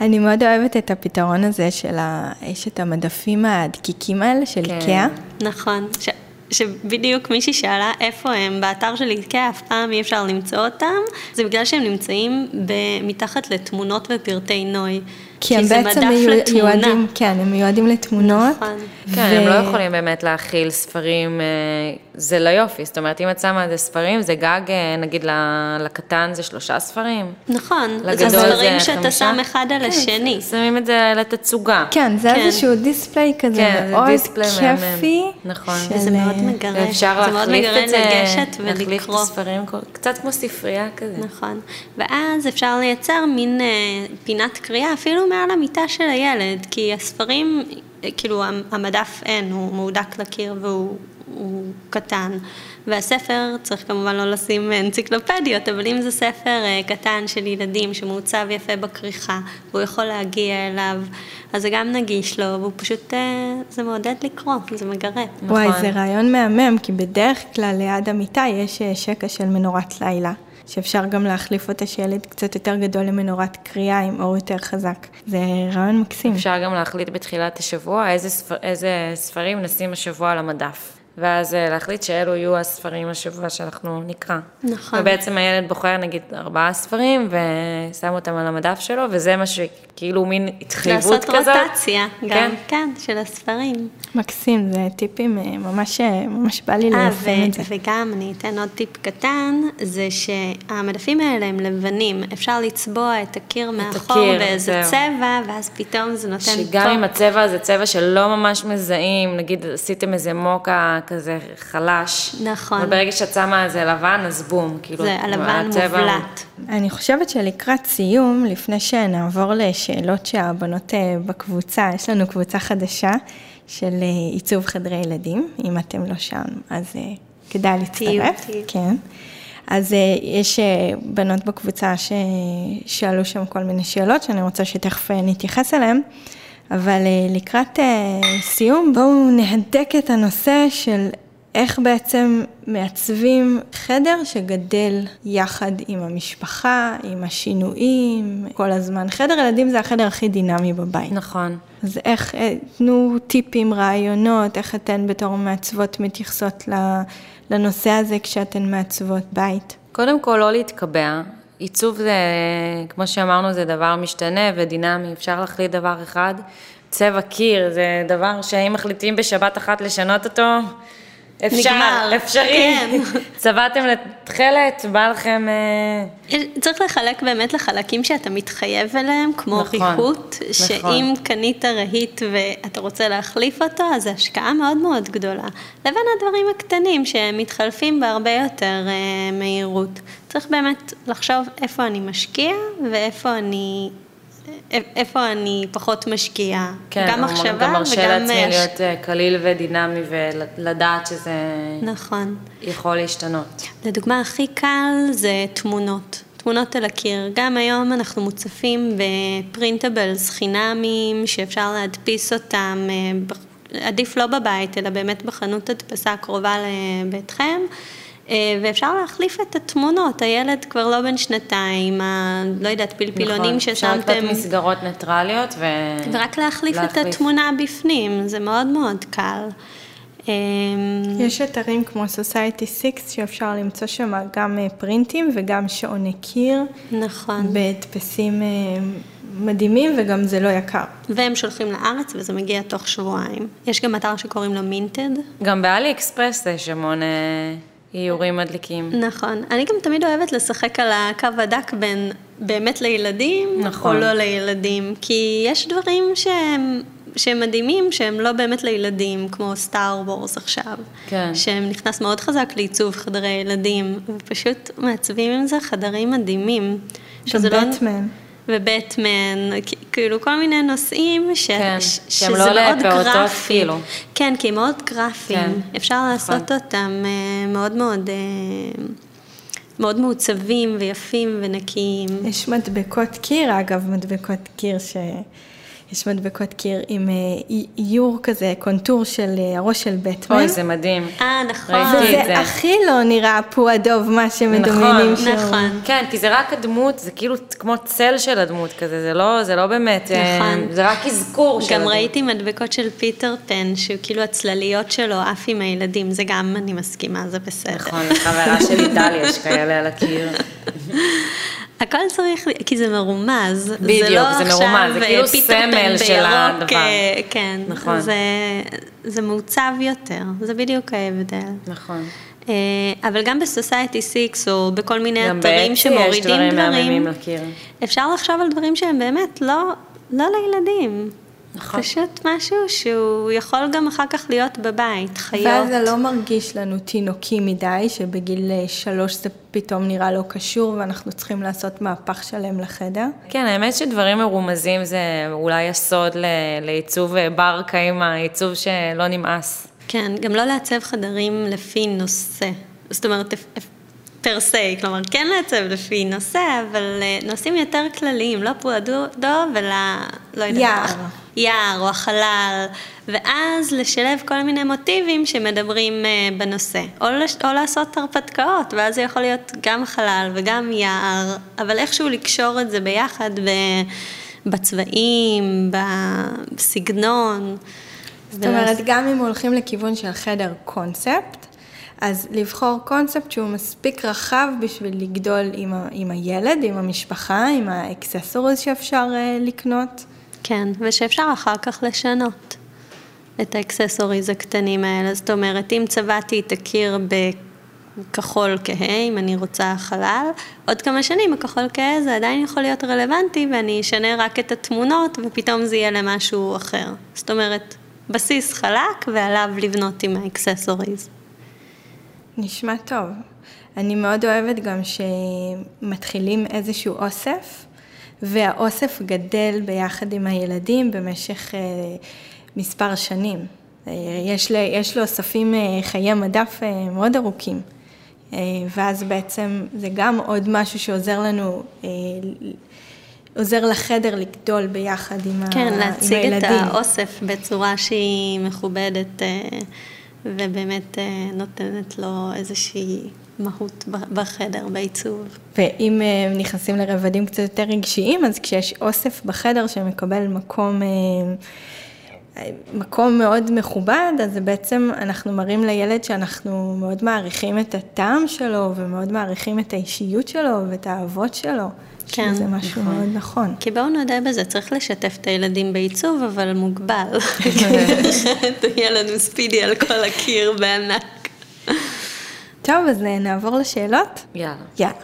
אני מאוד אוהבת את הפתרון הזה של ה... יש את המדפים הדקיקים האלה של כן. איקאה. נכון, ש... שבדיוק מישהי שאלה איפה הם, באתר של איקאה אף פעם אי אפשר למצוא אותם, זה בגלל שהם נמצאים מתחת לתמונות ופרטי נוי. כי הם בעצם מיועדים, כן, הם מיועדים לתמונות. נכון. כן, הם לא יכולים באמת להכיל ספרים, אה, זה לא יופי, זאת אומרת, אם את שמה איזה ספרים, זה גג, אה, נגיד לקטן זה שלושה ספרים. נכון, זה ספרים שאתה שם אחד על כן, השני. שמים את זה לתצוגה. כן, זה כן. איזשהו דיספליי כזה כן, מאוד כיפי. נכון. וזה מאוד מגרה. אפשר להחליף את זה, להחליף את הספרים, קצת כמו ספרייה כזה. נכון, ואז אפשר לייצר מין אה, פינת קריאה, אפילו מעל המיטה של הילד, כי הספרים, כאילו המדף אין, הוא מהודק לקיר והוא קטן. והספר, צריך כמובן לא לשים אנציקלופדיות, אבל אם זה ספר אה, קטן של ילדים שמעוצב יפה בכריכה, והוא יכול להגיע אליו, אז זה גם נגיש לו, והוא פשוט, אה, זה מעודד לקרוא, זה מגרה. וואי, נכון. זה רעיון מהמם, כי בדרך כלל ליד המיטה יש אה, שקע של מנורת לילה. שאפשר גם להחליף אותה שילד קצת יותר גדול למנורת קריאה עם אור יותר חזק. זה רעיון מקסים. אפשר גם להחליט בתחילת השבוע איזה, ספר, איזה ספרים נשים השבוע על המדף. ואז אה, להחליט שאלו יהיו הספרים השבוע שאנחנו נקרא. נכון. ובעצם הילד בוחר נגיד ארבעה ספרים ושם אותם על המדף שלו, וזה מה שכאילו מין התחייבות כזאת. לעשות רוטציה, גם, כן, כן של הספרים. מקסים, זה טיפים, אה, ממש, אה, ממש בא לי ליישם את זה. וגם אני אתן עוד טיפ קטן, זה שהמדפים האלה הם לבנים, אפשר לצבוע את הקיר מאחור הקיר, באיזה זהו. צבע, ואז פתאום זה נותן טוב. שגם אם הצבע זה צבע שלא ממש מזהים, נגיד עשיתם איזה מוקה כזה חלש. נכון. וברגע שאת שמה איזה לבן, אז בום, כאילו, זה הלבן מובלט. אני חושבת שלקראת סיום, לפני שנעבור לשאלות שהבנות אה, בקבוצה, יש לנו קבוצה חדשה של אה, עיצוב חדרי ילדים, אם אתם לא שם, אז אה, כדאי להצטרף. כן. אז יש בנות בקבוצה ששאלו שם כל מיני שאלות, שאני רוצה שתכף נתייחס אליהן. אבל לקראת סיום, בואו נהדק את הנושא של איך בעצם מעצבים חדר שגדל יחד עם המשפחה, עם השינויים, כל הזמן. חדר ילדים זה החדר הכי דינמי בבית. נכון. אז איך, אה, תנו טיפים, רעיונות, איך אתן בתור מעצבות מתייחסות לנושא הזה כשאתן מעצבות בית? קודם כל, לא להתקבע. עיצוב זה, כמו שאמרנו, זה דבר משתנה ודינמי, אפשר להחליט דבר אחד. צבע קיר זה דבר שאם מחליטים בשבת אחת לשנות אותו, אפשר, נגמר. אפשרי. כן. <laughs> צבעתם לתכלת, בא לכם... אה, צריך לחלק באמת לחלקים שאתה מתחייב אליהם, כמו נכון, ריהוט, נכון. שאם קנית רהיט ואתה רוצה להחליף אותו, אז זו השקעה מאוד מאוד גדולה. לבין הדברים הקטנים שמתחלפים בהרבה יותר אה, מהירות. צריך באמת לחשוב איפה אני משקיע ואיפה אני... איפה אני פחות משקיעה, כן, גם מחשבה גם מרשה וגם... לעצמי הש- להיות אה, קליל ודינמי ולדעת שזה נכון. יכול להשתנות. לדוגמה, הכי קל זה תמונות. תמונות על הקיר. גם היום אנחנו מוצפים בפרינטבלס חינמיים, שאפשר להדפיס אותם, אה, עדיף לא בבית, אלא באמת בחנות הדפסה הקרובה לביתכם. אה, ואפשר להחליף את התמונות, הילד כבר לא בן שנתיים, ה... לא יודעת, פלפילונים נכון, אפשר ששמתם, לקנות מסגרות ניטרליות ו... ורק להחליף את התמונה בפנים, זה מאוד מאוד קל. אה, יש אתרים כמו Society 6 שאפשר למצוא שם גם אה, פרינטים וגם שעוני קיר נכון. בהדפסים אה, מדהימים וגם זה לא יקר. והם שולחים לארץ וזה מגיע תוך שבועיים. יש גם אתר שקוראים לו מינטד. גם באלי אקספרס יש המון איורים מדליקים. נכון. אני גם תמיד אוהבת לשחק על הקו הדק בין באמת לילדים, נכון. או לא לילדים, כי יש דברים שהם... שהם מדהימים, שהם לא באמת לילדים, כמו סטאר וורס עכשיו. כן. שהם נכנס מאוד חזק לעיצוב חדרי ילדים, ופשוט מעצבים עם זה חדרים מדהימים. גם לא- בטמן. ובטמן, כאילו כל מיני נושאים ש... כן, ש... שהם שזה לא מאוד לפעוטות, גרפי. כאילו. כן, כי הם מאוד גרפיים. כן, אפשר לעשות אותם אה, מאוד מאוד, אה, מאוד מעוצבים ויפים ונקיים. יש מדבקות קיר, אגב, מדבקות קיר ש... יש מדבקות קיר עם אה, אי- איור כזה, קונטור של אה, הראש של בטמן. אוי, זה מדהים. אה, נכון. וזה זה. הכי לא נראה פועדוב מה שמדמיינים נכון, שם. נכון. כן, כי זה רק הדמות, זה כאילו כמו צל של הדמות כזה, זה לא, זה לא באמת, אה, נכון. זה רק אזכור של גם הדמות. ראיתי מדבקות של פיטר פן, שהוא כאילו הצלליות שלו עף עם הילדים, זה גם אני מסכימה, זה בסדר. נכון, לחברה שלי טל יש כאלה על הקיר. <laughs> הכל צריך, כי זה מרומז. בדיוק, זה, לא זה מרומז, זה כאילו פן סמל של הדבר. אה, כן, נכון. זה, זה מעוצב יותר, זה בדיוק ההבדל. נכון. אה, אבל גם בסוסייטי סיקס, או בכל מיני אתרים שמורידים דברים דברים, לקיר. אפשר לחשוב על דברים שהם באמת לא, לא לילדים. נכון. פשוט משהו שהוא יכול גם אחר כך להיות בבית, חיות. ואז זה לא מרגיש לנו תינוקי מדי, שבגיל אה, שלוש זה פתאום נראה לא קשור ואנחנו צריכים לעשות מהפך שלם לחדר. כן, האמת שדברים מרומזים זה אולי הסוד ל- לעיצוב אה, בר קיימא, עיצוב שלא נמאס. כן, גם לא לעצב חדרים לפי נושא. זאת אומרת, פר סי, כלומר, כן לעצב לפי נושא, אבל אה, נושאים יותר כלליים, לא פועדו אלא, לא יודעת. יער. יער או החלל, ואז לשלב כל מיני מוטיבים שמדברים אה, בנושא. או, לש, או לעשות הרפתקאות, ואז זה יכול להיות גם חלל וגם יער, אבל איכשהו לקשור את זה ביחד ב, בצבעים, בסגנון. זאת אומרת, גם אם הולכים לכיוון של חדר קונספט, אז לבחור קונספט שהוא מספיק רחב בשביל לגדול עם, ה, עם הילד, עם המשפחה, עם ה accessories שאפשר uh, לקנות. כן, ושאפשר אחר כך לשנות את ה accessories הקטנים האלה. זאת אומרת, אם צבעתי את הקיר בכחול כהה, אם אני רוצה חלל, עוד כמה שנים הכחול כהה זה עדיין יכול להיות רלוונטי, ואני אשנה רק את התמונות, ופתאום זה יהיה למשהו אחר. זאת אומרת, בסיס חלק, ועליו לבנות עם ה accessories. נשמע טוב. אני מאוד אוהבת גם שמתחילים איזשהו אוסף, והאוסף גדל ביחד עם הילדים במשך אה, מספר שנים. אה, יש, ל, יש לאוספים אה, חיי מדף אה, מאוד ארוכים, אה, ואז בעצם זה גם עוד משהו שעוזר לנו, אה, עוזר לחדר לגדול ביחד עם, כן, ה, עם להציג את הילדים. האוסף בצורה שהיא מכובדת. אה, ובאמת אה, נותנת לו איזושהי מהות בחדר, בעיצוב. ואם אה, נכנסים לרבדים קצת יותר רגשיים, אז כשיש אוסף בחדר שמקבל מקום... מקום מאוד מכובד, אז בעצם אנחנו מראים לילד שאנחנו מאוד מעריכים את הטעם שלו ומאוד מעריכים את האישיות שלו ואת האהבות שלו. כן, שזה משהו נכון. מאוד נכון. כי בואו נודה בזה, צריך לשתף את הילדים בעיצוב, אבל מוגבל. יהיה לנו ספידי על כל הקיר בענק. טוב, אז אה, נעבור לשאלות? יאללה. יאללה.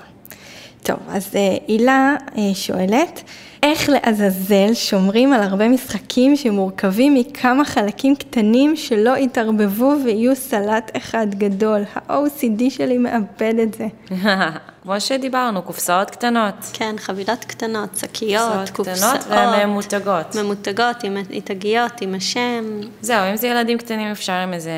טוב, אז אה, הילה אה, שואלת, איך לעזאזל שומרים על הרבה משחקים שמורכבים מכמה חלקים קטנים שלא יתערבבו ויהיו סלט אחד גדול? ה-OCD שלי מאבד את זה. <laughs> כמו שדיברנו, קופסאות קטנות. כן, חבילות קטנות, שקיות, קופסאות. קטנות וממותגות. ממותגות, עם התגיות, עם השם. זהו, אם זה ילדים קטנים אפשר עם איזה...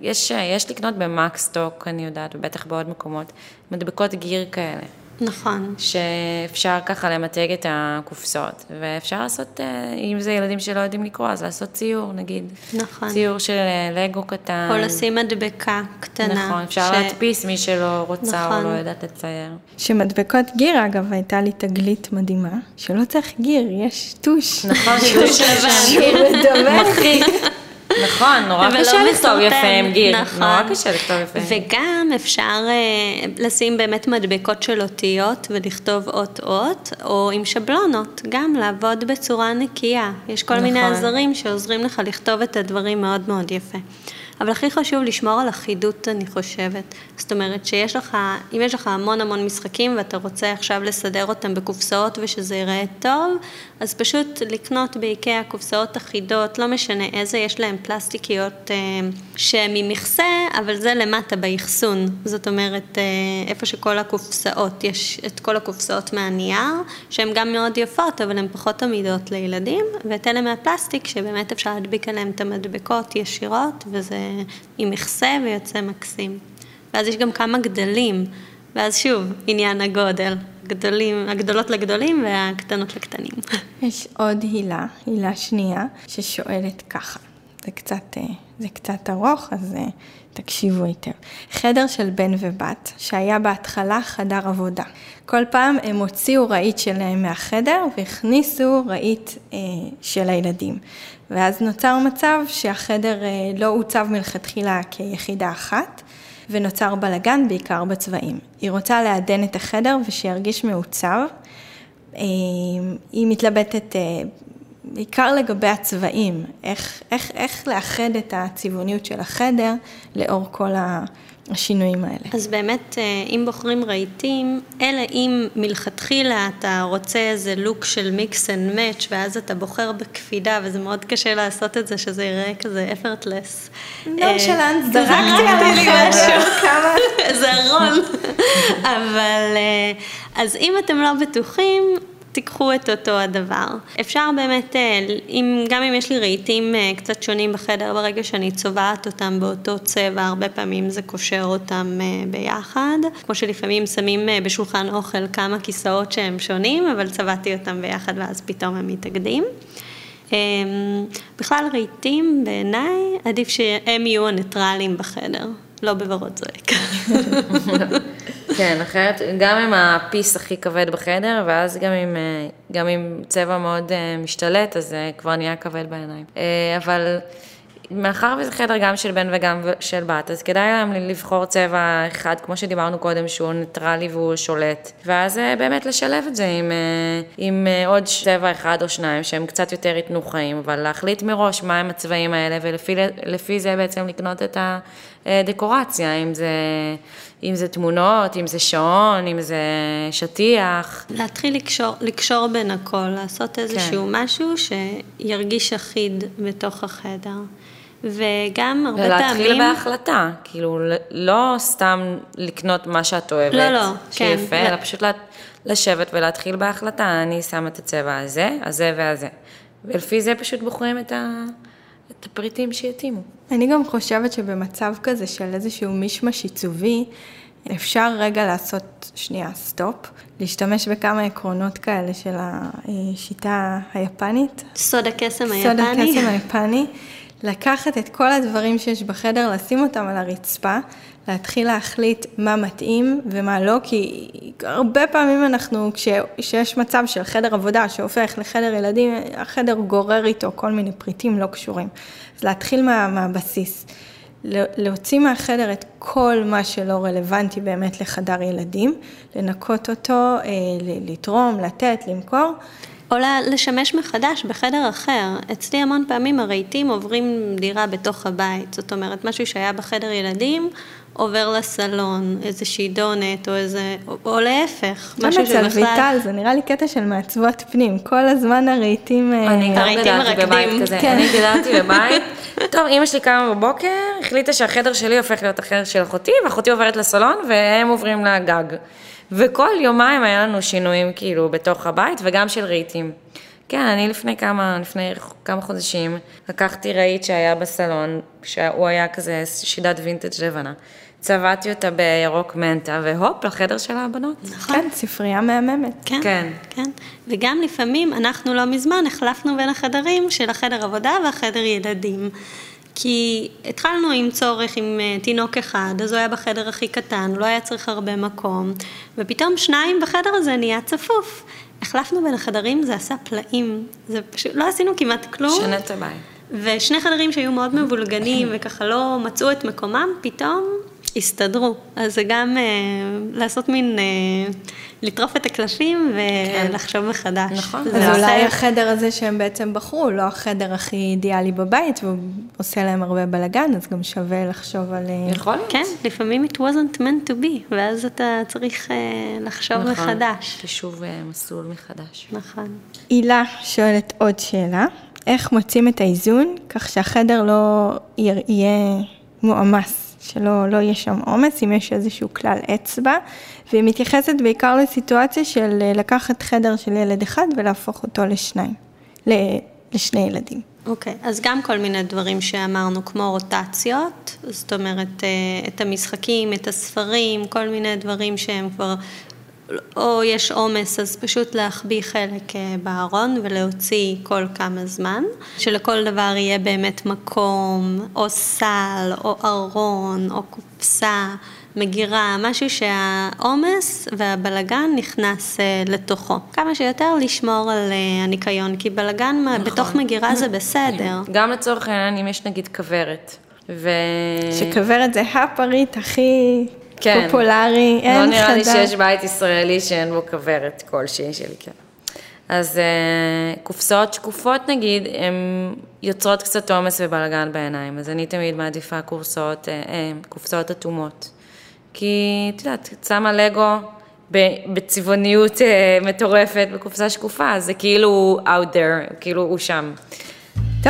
יש, יש לקנות במקסטוק, אני יודעת, ובטח בעוד מקומות, מדבקות גיר כאלה. נכון. שאפשר ככה למתג את הקופסאות, ואפשר לעשות, אה, אם זה ילדים שלא יודעים לקרוא, אז לעשות ציור, נגיד. נכון. ציור של אה, לגו קטן. או לשים מדבקה קטנה. נכון, אפשר ש... להדפיס מי שלא רוצה נכון. או לא יודעת לצייר. שמדבקות גיר, אגב, הייתה לי תגלית מדהימה, שלא צריך גיר, יש טוש. נכון, טוש <laughs> לבן. מחיק. <laughs> נכון, נורא קשה לכתוב יפה עם גיר, נכון. נורא קשה לכתוב יפה. וגם אפשר uh, לשים באמת מדבקות של אותיות ולכתוב אות-אות, או עם שבלונות, גם לעבוד בצורה נקייה. יש כל נכון. מיני עזרים שעוזרים לך לכתוב את הדברים מאוד מאוד יפה. אבל הכי חשוב לשמור על אחידות, אני חושבת. זאת אומרת שיש לך, אם יש לך המון המון משחקים ואתה רוצה עכשיו לסדר אותם בקופסאות ושזה ייראה טוב, אז פשוט לקנות באיקאה קופסאות אחידות, לא משנה איזה, יש להם פלסטיקיות אה, שהן ממכסה, אבל זה למטה באחסון. זאת אומרת, אה, איפה שכל הקופסאות, יש את כל הקופסאות מהנייר, שהן גם מאוד יפות, אבל הן פחות עמידות לילדים, ואת אלה מהפלסטיק, שבאמת אפשר להדביק עליהן את המדבקות ישירות, וזה עם מכסה ויוצא מקסים. ואז יש גם כמה גדלים, ואז שוב, עניין הגודל. גדולים, הגדולות לגדולים והקטנות לקטנים. <laughs> יש עוד הילה, הילה שנייה, ששואלת ככה. זה קצת, אה, זה קצת ארוך, אז אה, תקשיבו היטב. חדר של בן ובת, שהיה בהתחלה חדר עבודה. כל פעם הם הוציאו רהיט שלהם מהחדר והכניסו רהיט אה, של הילדים. ואז נוצר מצב שהחדר אה, לא עוצב מלכתחילה כיחידה אחת, ונוצר בלגן בעיקר בצבעים. היא רוצה לעדן את החדר ושירגיש מעוצב. אה, היא מתלבטת אה, בעיקר לגבי הצבעים, איך, איך, איך לאחד את הצבעוניות של החדר לאור כל השינויים האלה. אז באמת, אה, אם בוחרים רהיטים, אלא אם מלכתחילה אתה רוצה איזה look של mix and match, ואז אתה בוחר בקפידה, וזה מאוד קשה לעשות את זה, שזה יראה כזה effortless. נונשלנט, זרקתי עליי משהו, כמה... איזה ארון. <laughs> אבל, אה, אז אם אתם לא בטוחים, תיקחו את אותו הדבר. אפשר באמת, אה, אם, גם אם יש לי רהיטים אה, קצת שונים בחדר, ברגע שאני צובעת אותם באותו צבע, הרבה פעמים זה קושר אותם אה, ביחד. כמו שלפעמים שמים בשולחן אוכל כמה כיסאות שהם שונים, אבל צבעתי אותם ביחד ואז פתאום הם מתאגדים. בכלל רהיטים בעיניי עדיף שהם יהיו הניטרלים בחדר, לא בוורוד זועק. <laughs> כן, אחרת, גם עם ה piece הכי כבד בחדר, ואז גם עם, אה, גם עם צבע מאוד אה, משתלט, אז זה כבר נהיה כבד בעיניים. אה, אבל מאחר וזה חדר גם של בן וגם של בת, אז כדאי להם לבחור צבע אחד, כמו שדיברנו קודם, שהוא ניטרלי והוא שולט. ואז באמת לשלב את זה עם, עם עוד צבע אחד או שניים שהם קצת יותר ייתנו חיים, אבל להחליט מראש מהם הצבעים האלה, ולפי זה בעצם לקנות את הדקורציה, אם זה... אם זה תמונות, אם זה שעון, אם זה שטיח. להתחיל לקשור, לקשור בין הכל, לעשות איזשהו כן. משהו שירגיש אחיד בתוך החדר. וגם הרבה ולהתחיל פעמים... ולהתחיל בהחלטה, כאילו, לא סתם לקנות מה שאת אוהבת, לא, לא, כן. שיפה, אלא פשוט לשבת ולהתחיל בהחלטה, אני שם את הצבע הזה, הזה והזה. ולפי זה פשוט בוחרים את, ה... את הפריטים שיתאימו. אני גם חושבת שבמצב כזה של איזשהו מישמש עיצובי, אפשר רגע לעשות שנייה סטופ, להשתמש בכמה עקרונות כאלה של השיטה היפנית. סוד הקסם היפני. סוד הקסם היפני. לקחת את כל הדברים שיש בחדר, לשים אותם על הרצפה, להתחיל להחליט מה מתאים ומה לא, כי הרבה פעמים אנחנו, כשיש מצב של חדר עבודה שהופך לחדר ילדים, החדר גורר איתו כל מיני פריטים לא קשורים. אז להתחיל מה, מהבסיס. להוציא מהחדר את כל מה שלא רלוונטי באמת לחדר ילדים, לנקות אותו, אה, לתרום, לתת, למכור. או לשמש מחדש בחדר אחר. אצלי המון פעמים הרהיטים עוברים דירה בתוך הבית, זאת אומרת, משהו שהיה בחדר ילדים, עובר לסלון, איזושהי דונת או איזה, או, או להפך, משהו שבכלל... אצל ויטל, זה נראה לי קטע של מעצבות פנים, כל הזמן הרהיטים... אה, אני גם גדלתי בבית כזה, כן. אני גדלתי בבית. <laughs> טוב, אימא שלי קמה בבוקר, החליטה שהחדר שלי הופך להיות החדר של אחותי, ואחותי עוברת לסלון, והם עוברים לגג. וכל יומיים היה לנו שינויים כאילו בתוך הבית, וגם של רהיטים. כן, אני לפני כמה, לפני כמה חודשים, לקחתי רהיט שהיה בסלון, שהוא היה כזה שידת וינטג' לבנה. צבעתי אותה בירוק מנטה, והופ, לחדר של הבנות. נכון. כן, ספרייה מהממת. כן, כן. כן. וגם לפעמים, אנחנו לא מזמן החלפנו בין החדרים של החדר עבודה והחדר ילדים. כי התחלנו עם צורך עם אה, תינוק אחד, אז הוא היה בחדר הכי קטן, לא היה צריך הרבה מקום, ופתאום שניים בחדר הזה נהיה צפוף. החלפנו בין החדרים, זה עשה פלאים, זה פשוט, לא עשינו כמעט כלום. שנה את הבית. ושני חדרים שהיו מאוד מבולגנים וככה לא מצאו את מקומם, פתאום הסתדרו. אז זה גם אה, לעשות מין, אה, לטרוף את הקלפים ולחשוב כן. מחדש. נכון. אז אולי עושה... החדר הזה שהם בעצם בחרו, לא החדר הכי אידיאלי בבית, והוא עושה להם הרבה בלאגן, אז גם שווה לחשוב על... אה, יכול להיות. כן, לפעמים it wasn't meant to be, ואז אתה צריך אה, לחשוב נכון. מחדש. חישוב אה, מסלול מחדש. נכון. הילה שואלת עוד שאלה, איך מוצאים את האיזון כך שהחדר לא יהיה מועמס? שלא לא יהיה שם עומס, אם יש איזשהו כלל אצבע, והיא מתייחסת בעיקר לסיטואציה של אה, לקחת חדר של ילד אחד ולהפוך אותו לשניים, לשני ילדים. אוקיי, okay, אז גם כל מיני דברים שאמרנו, כמו רוטציות, זאת אומרת, אה, את המשחקים, את הספרים, כל מיני דברים שהם כבר או יש עומס, אז פשוט להחביא חלק אה, בארון ולהוציא כל כמה זמן, שלכל דבר יהיה באמת מקום, או סל, או ארון, או קופסה, מגירה, משהו שהעומס והבלגן נכנס אה, לתוכו. כמה שיותר לשמור על אה, הניקיון, כי בלגן נכון. בתוך מגירה זה בסדר. גם לצורך העניין, אם יש נגיד כוורת. ו... שכוורת זה הפריט הכי... כן. פופולרי, אין חדש. לא נראה לי שיש בית ישראלי שאין בו כוורת כלשהי שלי, כן. אז uh, קופסאות שקופות נגיד, הן יוצרות קצת עומס ובלאגן בעיניים, אז אני תמיד מעדיפה קורסאות, uh, uh, קופסאות אטומות. כי, את יודעת, את שמה לגו בצבעוניות uh, מטורפת בקופסה שקופה, זה כאילו out there, כאילו הוא שם.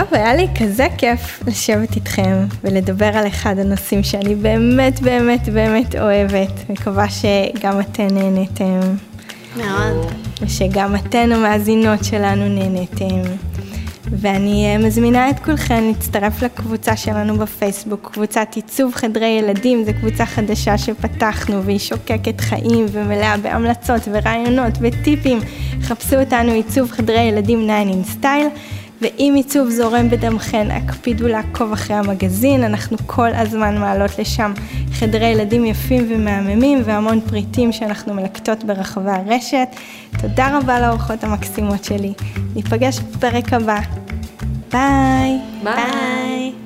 טוב, היה לי כזה כיף לשבת איתכם ולדבר על אחד הנושאים שאני באמת באמת באמת אוהבת. מקווה שגם אתן נהניתם. מאוד. ושגם אתן המאזינות שלנו נהניתם. ואני אה, מזמינה את כולכם להצטרף לקבוצה שלנו בפייסבוק, קבוצת עיצוב חדרי ילדים, זו קבוצה חדשה שפתחנו והיא שוקקת חיים ומלאה בהמלצות ורעיונות וטיפים. חפשו אותנו עיצוב חדרי ילדים ניין אין סטייל. ואם עיצוב זורם בדמכן, הקפידו לעקוב אחרי המגזין, אנחנו כל הזמן מעלות לשם חדרי ילדים יפים ומהממים והמון פריטים שאנחנו מלקטות ברחבי הרשת. תודה רבה לאורחות המקסימות שלי. ניפגש בפרק הבא. ביי. ביי. ביי.